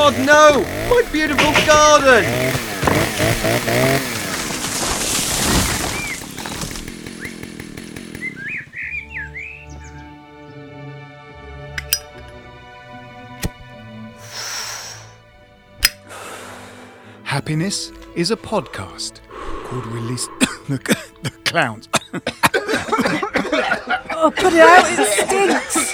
God, no! My beautiful garden! Happiness is a podcast called Release the, the Clowns. Oh, put it out, it stinks.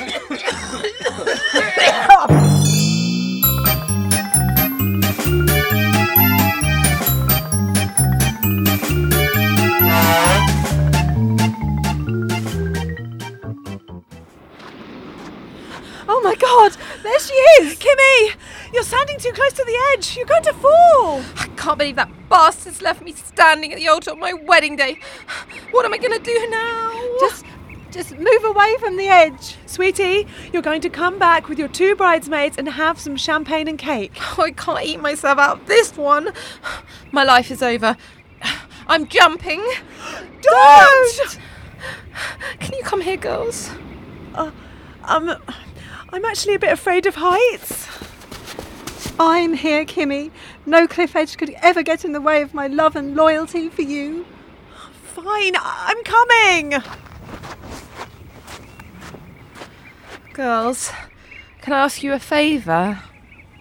You're going to fall. I can't believe that bastard's left me standing at the altar on my wedding day. What am I going to do now? Just just move away from the edge. Sweetie, you're going to come back with your two bridesmaids and have some champagne and cake. Oh, I can't eat myself out of this one. My life is over. I'm jumping. Don't! Can you come here, girls? Um, I'm actually a bit afraid of heights. I'm here, Kimmy. No cliff edge could ever get in the way of my love and loyalty for you. Fine, I'm coming. Girls, can I ask you a favour?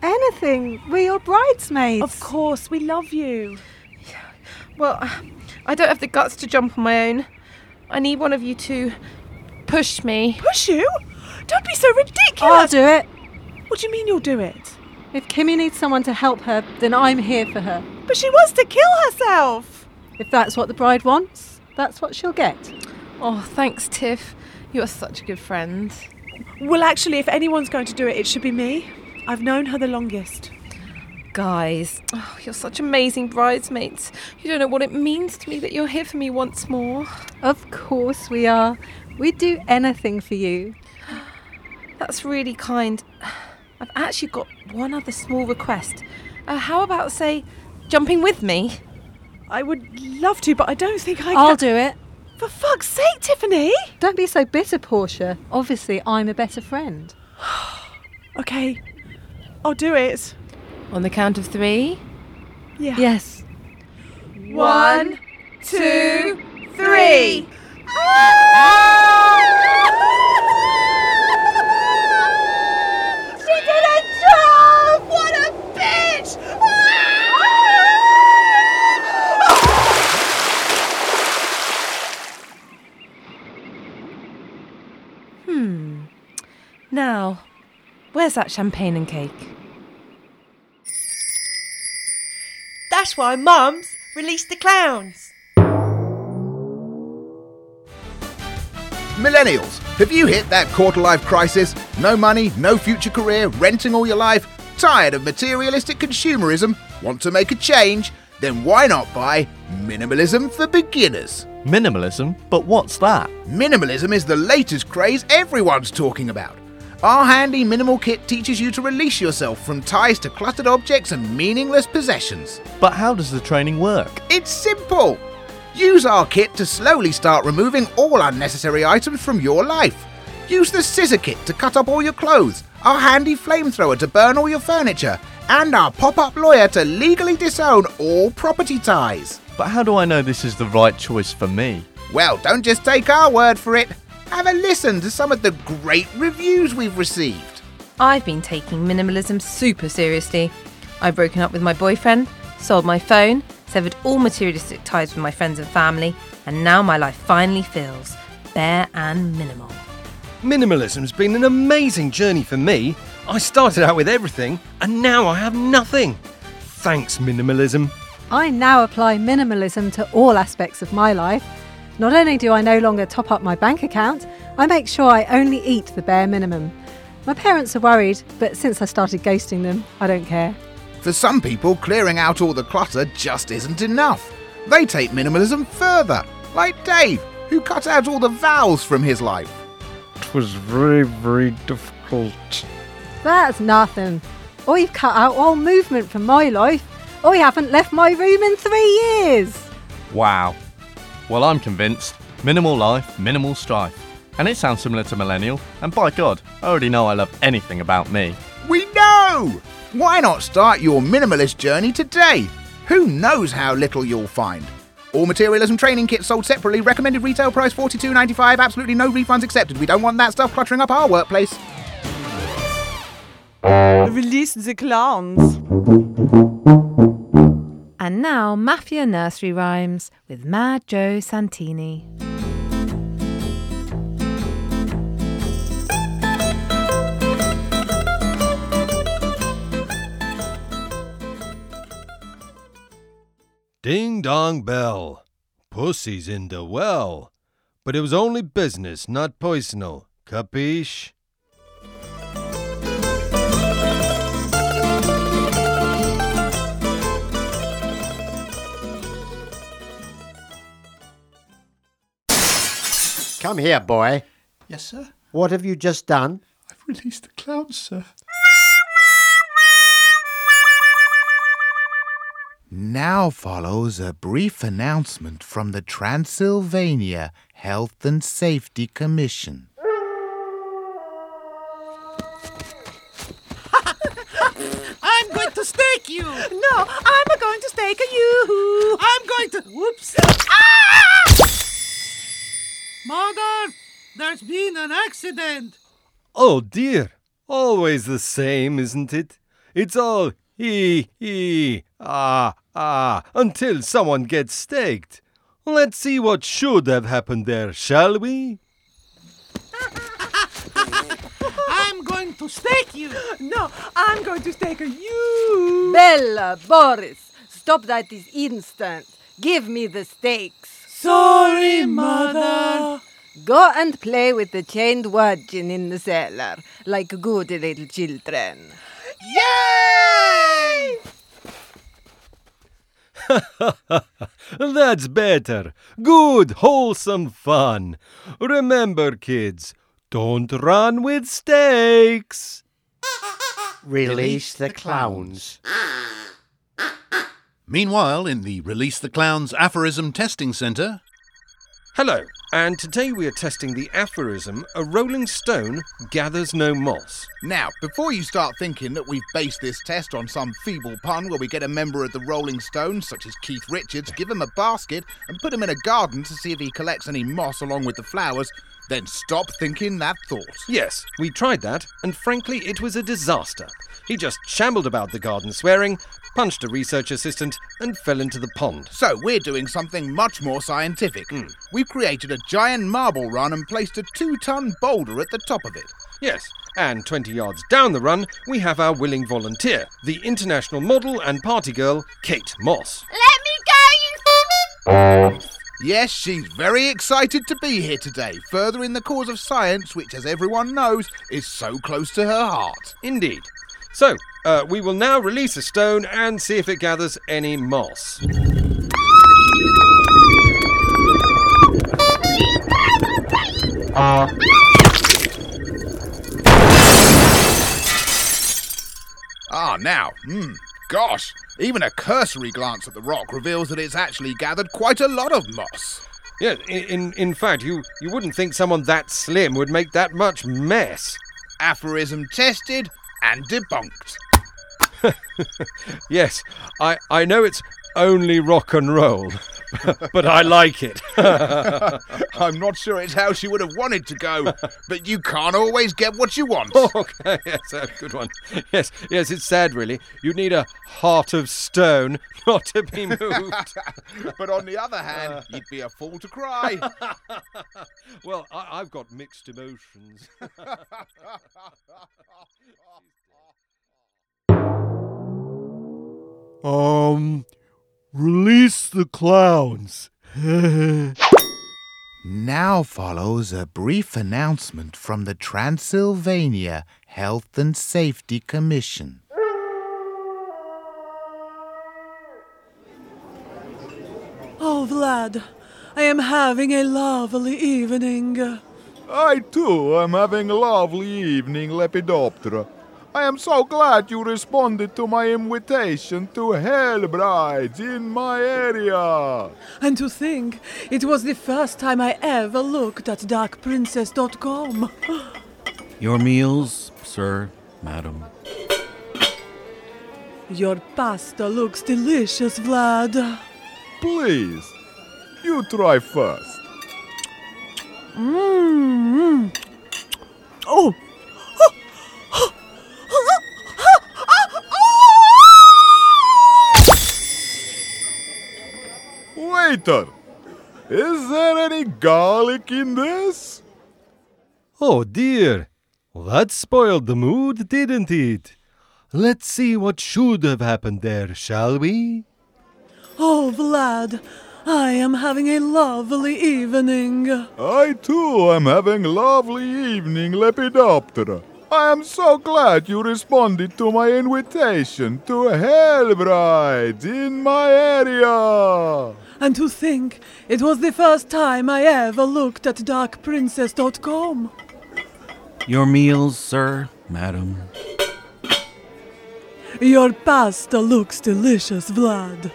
Anything. We're your bridesmaids. Of course, we love you. Well, I don't have the guts to jump on my own. I need one of you to push me. Push you? Don't be so ridiculous. I'll do it. What do you mean you'll do it? If Kimmy needs someone to help her, then I'm here for her. But she wants to kill herself. If that's what the bride wants, that's what she'll get. Oh, thanks, Tiff. You are such a good friend. Well, actually, if anyone's going to do it, it should be me. I've known her the longest. Guys, oh, you're such amazing bridesmaids. You don't know what it means to me that you're here for me once more. Of course we are. We'd do anything for you. That's really kind. I've actually got one other small request. Uh, how about, say, jumping with me? I would love to, but I don't think I can. I'll do it. For fuck's sake, Tiffany! Don't be so bitter, Portia. Obviously, I'm a better friend. Okay, I'll do it. On the count of three. Yeah. Yes. One, two, three. She didn't jump! What a bitch! Hmm. Now, where's that champagne and cake? That's why Mum's released the clowns. Millennials, have you hit that quarter life crisis? No money, no future career, renting all your life? Tired of materialistic consumerism? Want to make a change? Then why not buy Minimalism for Beginners? Minimalism? But what's that? Minimalism is the latest craze everyone's talking about. Our handy minimal kit teaches you to release yourself from ties to cluttered objects and meaningless possessions. But how does the training work? It's simple. Use our kit to slowly start removing all unnecessary items from your life. Use the scissor kit to cut up all your clothes, our handy flamethrower to burn all your furniture, and our pop up lawyer to legally disown all property ties. But how do I know this is the right choice for me? Well, don't just take our word for it. Have a listen to some of the great reviews we've received. I've been taking minimalism super seriously. I've broken up with my boyfriend, sold my phone, severed all materialistic ties with my friends and family, and now my life finally feels bare and minimal. Minimalism's been an amazing journey for me. I started out with everything, and now I have nothing. Thanks, minimalism. I now apply minimalism to all aspects of my life. Not only do I no longer top up my bank account, I make sure I only eat the bare minimum. My parents are worried, but since I started ghosting them, I don't care. For some people, clearing out all the clutter just isn't enough. They take minimalism further, like Dave, who cut out all the vowels from his life. It was very, very difficult. That's nothing. Or you've cut out all movement from my life. Or you haven't left my room in three years. Wow. Well, I'm convinced. Minimal life, minimal strife. And it sounds similar to Millennial, and by God, I already know I love anything about me. We know! Why not start your minimalist journey today? Who knows how little you'll find? All materialism training kits sold separately, recommended retail price $42.95, absolutely no refunds accepted. We don't want that stuff cluttering up our workplace. Release the clowns. And now, Mafia Nursery Rhymes with Mad Joe Santini. Ding dong bell. Pussy's in the well. But it was only business, not personal. Capiche? Come here, boy. Yes, sir. What have you just done? I've released the clowns, sir. Now follows a brief announcement from the Transylvania Health and Safety Commission. I'm going to stake you. No, I'm going to stake you. I'm going to. Whoops. Mother, there's been an accident. Oh dear. Always the same, isn't it? It's all he, he, ah, ah, until someone gets staked. Let's see what should have happened there, shall we? I'm going to stake you. No, I'm going to stake you. Bella, Boris, stop that this instant. Give me the stakes. Sorry, mother. Go and play with the chained virgin in the cellar, like good little children. Yay! That's better. Good, wholesome fun. Remember, kids, don't run with stakes. Release the clowns. Meanwhile, in the Release the Clowns Aphorism Testing Centre. Hello, and today we are testing the aphorism A rolling stone gathers no moss. Now, before you start thinking that we've based this test on some feeble pun where we get a member of the Rolling Stones, such as Keith Richards, give him a basket, and put him in a garden to see if he collects any moss along with the flowers, then stop thinking that thought. Yes, we tried that, and frankly, it was a disaster. He just shambled about the garden swearing, punched a research assistant, and fell into the pond. So, we're doing something much more scientific. Hmm. We've created a giant marble run and placed a two ton boulder at the top of it. Yes, and 20 yards down the run, we have our willing volunteer, the international model and party girl, Kate Moss. Let me go, you. Yes, she's very excited to be here today, furthering the cause of science, which, as everyone knows, is so close to her heart. Indeed. So, uh, we will now release a stone and see if it gathers any moss. Ah, now, hmm, gosh, even a cursory glance at the rock reveals that it's actually gathered quite a lot of moss. Yeah, in, in, in fact, you, you wouldn't think someone that slim would make that much mess. Aphorism tested and debunked. yes, I, I know it's only rock and roll, but I like it. I'm not sure it's how she would have wanted to go, but you can't always get what you want. okay, yes, a good one. Yes, yes, it's sad, really. You need a heart of stone not to be moved. but on the other hand, you'd be a fool to cry. well, I, I've got mixed emotions. Um, release the clowns. now follows a brief announcement from the Transylvania Health and Safety Commission. Oh, Vlad, I am having a lovely evening. I too am having a lovely evening, Lepidoptera. I am so glad you responded to my invitation to Hell Brides in my area. And to think, it was the first time I ever looked at darkprincess.com. Your meals, sir, madam. Your pasta looks delicious, Vlad. Please, you try first. Mmm. Oh. Waiter, is there any garlic in this? Oh dear. That spoiled the mood, didn't it? Let's see what should have happened there, shall we? Oh, Vlad, I am having a lovely evening. I too am having a lovely evening, Lepidoptera. I am so glad you responded to my invitation to Hell Brides in my area. And to think it was the first time I ever looked at darkprincess.com. Your meals, sir, madam. Your pasta looks delicious, Vlad.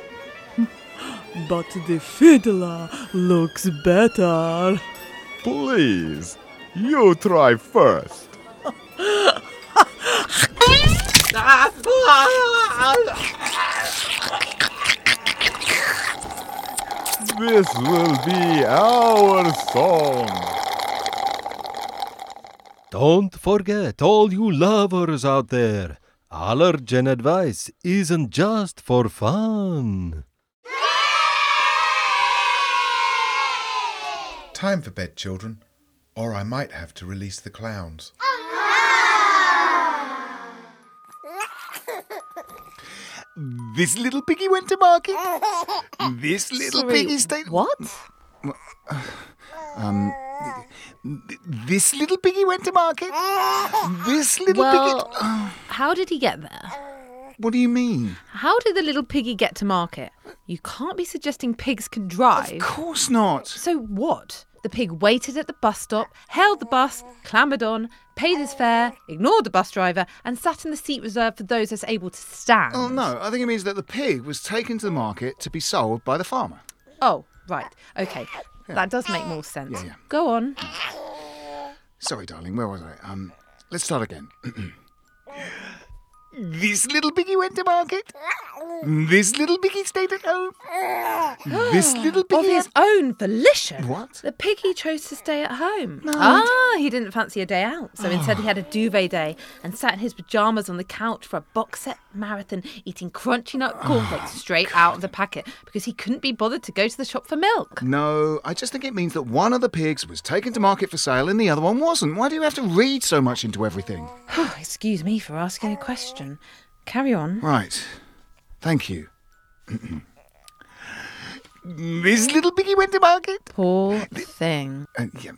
But the fiddler looks better. Please, you try first. This will be our song. Don't forget, all you lovers out there, allergen advice isn't just for fun. Time for bed, children, or I might have to release the clowns. This little piggy went to market. This little Sorry, piggy stayed. What? Um. This little piggy went to market. This little Well, piggy. Oh, how did he get there? what do you mean? How did the little piggy get to market? You can't be suggesting pigs can drive. Of course not. So what? The pig waited at the bus stop, hailed the bus, clambered on, paid his fare, ignored the bus driver, and sat in the seat reserved for those that's able to stand. Oh, no, I think it means that the pig was taken to the market to be sold by the farmer. Oh, right. Okay. That does make more sense. Yeah, yeah. Go on. Sorry, darling, where was I? Um, let's start again. This little piggy went to market. This little piggy stayed at home. This little Of piggy. his own volition. What? The piggy chose to stay at home. ah, he didn't fancy a day out, so instead he had a duvet day and sat in his pajamas on the couch for a box set marathon, eating crunchy nut cornflakes straight out of the packet because he couldn't be bothered to go to the shop for milk. No, I just think it means that one of the pigs was taken to market for sale and the other one wasn't. Why do you have to read so much into everything? Excuse me for asking a question. Carry on. Right. Thank you. This little piggy went to market. Poor thing. Uh, yeah.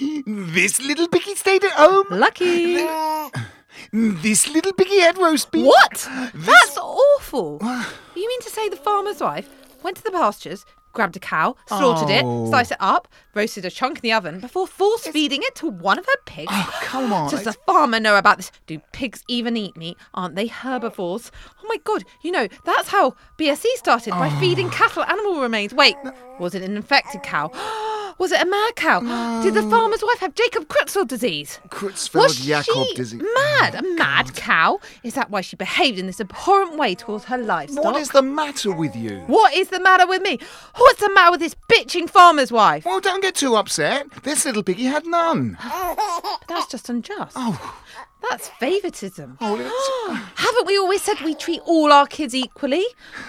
This little piggy stayed at home. Lucky. This little piggy had roast beef. What? That's awful. you mean to say the farmer's wife went to the pastures, grabbed a cow, slaughtered Oh. it, sliced it up, roasted a chunk in the oven before force feeding it to one of her pigs? Oh, come on. Does the farmer know about this? Do pigs even eat meat? Aren't they herbivores? Oh my god, you know, that's how BSE started by oh. feeding cattle animal remains. Wait, was it an infected cow? Was it a mad cow? Did the farmer's wife have Jacob Creutzfeldt disease? Was Creutzfeldt-Jakob she disease. Mad, a oh, mad cow? Is that why she behaved in this abhorrent way towards her livestock? What is the matter with you? What is the matter with me? What's the matter with this bitching farmer's wife? Well, don't get too upset. This little piggy had none. But that's just unjust. Oh. That's favouritism. Oh, Haven't we always said we treat all our kids equally?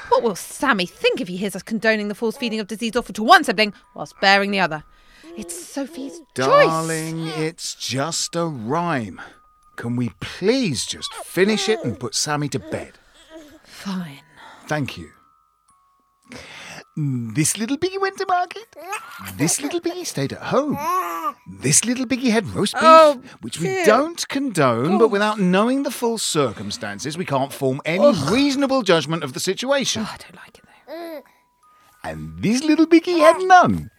What will Sammy think if he hears us condoning the force feeding of disease offered to one sibling while sparing the other? It's Sophie's choice. Darling, it's just a rhyme. Can we please just finish it and put Sammy to bed? Fine. Thank you. This little piggy went to market. This little piggy stayed at home. This little piggy had roast beef, Oh, which we dear. don't condone, but oh. without knowing the full circumstances, we can't form any Ugh. reasonable judgment of the situation. Oh, I don't like it though. And this little piggy had none.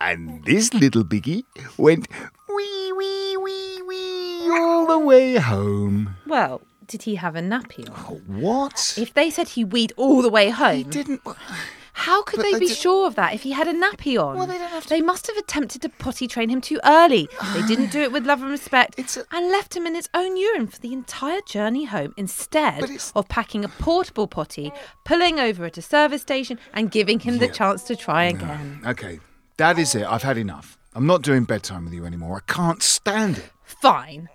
And this little piggy went wee, wee, wee, wee all the way home. Well, did he have a nappy on? What? If they said he weed all the way home. He didn't. How could But they they be d- sure of that if he had a nappy on? Well, they don't have to. They must have attempted to potty train him too early. they didn't do it with love and respect and left him in his own urine for the entire journey home instead of packing a portable potty, pulling over at a service station, and giving him the chance to try again. Okay, that is it. I've had enough. I'm not doing bedtime with you anymore. I can't stand it. Fine.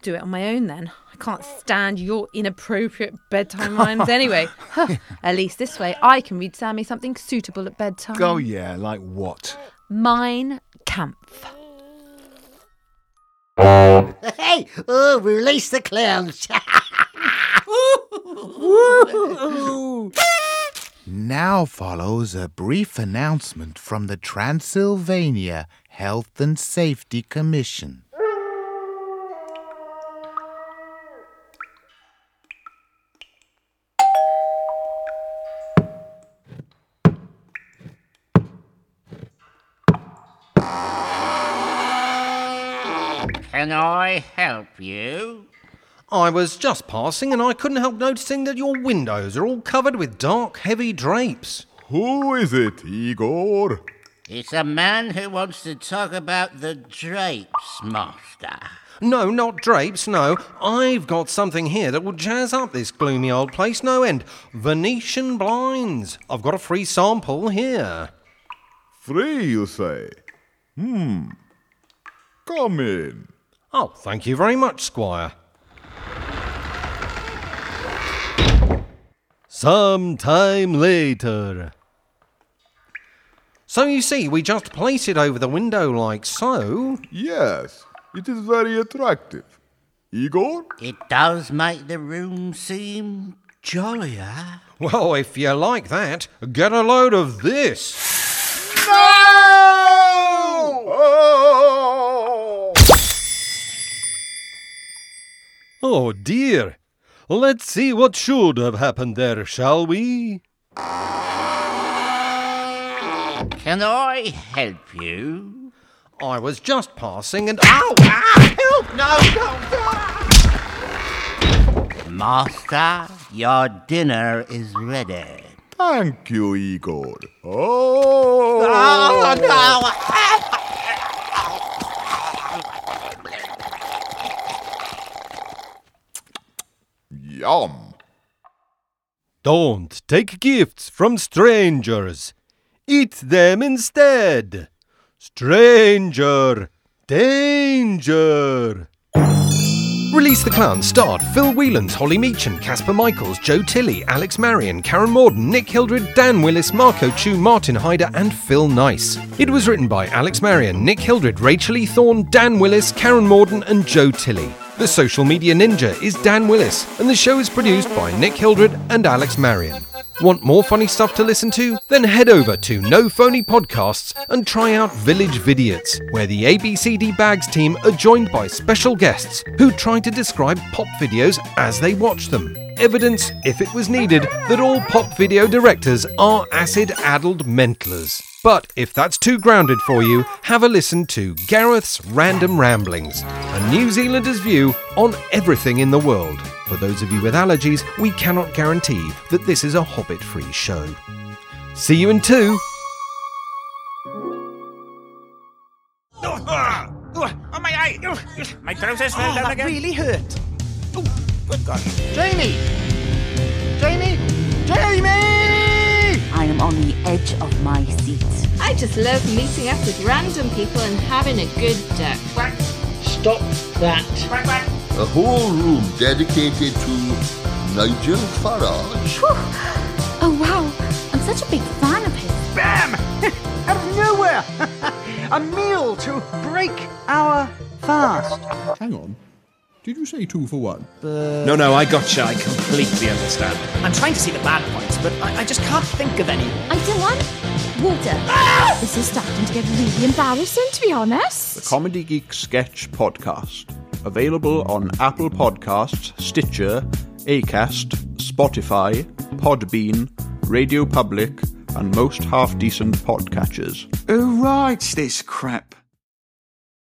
Do it on my own then. I can't stand your inappropriate bedtime rhymes anyway. Huh. At least this way I can read Sammy something suitable at bedtime. Oh, yeah, like what? Mein Kampf. Hey, oh, release the clowns. Now follows a brief announcement from the Transylvania Health and Safety Commission. Can I help you? I was just passing and I couldn't help noticing that your windows are all covered with dark, heavy drapes. Who is it, Igor? It's a man who wants to talk about the drapes, Master. No, not drapes, no. I've got something here that will jazz up this gloomy old place no end. Venetian blinds. I've got a free sample here. Free, you say? Hmm. Come in. Oh, thank you very much, Squire. Some time later. So you see, we just place it over the window like so. Yes, it is very attractive. Igor? It does make the room seem jollier. Well, if you like that, get a load of this. Oh dear. Let's see what should have happened there, shall we? Can I help you? I was just passing and. Ow! Ah, help! No, no, Master, your dinner is ready. Thank you, Igor. Oh! Yum. Don't take gifts from strangers. Eat them instead. Stranger. Danger. Release the Clown starred Phil Whelans, Holly Meacham, Casper Michaels, Joe Tilley, Alex Marion, Karen Morden, Nick Hildred, Dan Willis, Marco Chu, Martin Hyder, and Phil Nice. It was written by Alex Marion, Nick Hildred, Rachel E. Thorne, Dan Willis, Karen Morden, and Joe Tilley. The social media ninja is Dan Willis, and the show is produced by Nick Hildred and Alex Marion. Want more funny stuff to listen to? Then head over to No Phony Podcasts and try out Village Vidiots, where the ABCD Bags team are joined by special guests who try to describe pop videos as they watch them. Evidence, if it was needed, that all pop video directors are acid addled mentalers. But if that's too grounded for you, have a listen to Gareth's Random Ramblings, a New Zealander's view on everything in the world. For those of you with allergies, we cannot guarantee that this is a hobbit free show. See you in two. Oh, my eye! My trousers fell Oh, down that again. really hurt. Oh, good God. Jamie! Jamie! Jamie! I am on the edge of my seat. I just love meeting up with random people and having a good duck. Stop that. A whole room dedicated to Nigel Farage. Oh wow, I'm such a big fan of his. Bam! Out of nowhere! a meal to break our fast. Hang on. Did you say two for one? No, no, I gotcha. I completely understand. I'm trying to see the bad points, but I, I just can't think of any. I don't want water. Ah! This is starting to get really embarrassing, to be honest. The Comedy Geek Sketch Podcast. Available on Apple Podcasts, Stitcher, Acast, Spotify, Podbean, Radio Public, and most half decent podcatchers. Who writes this crap?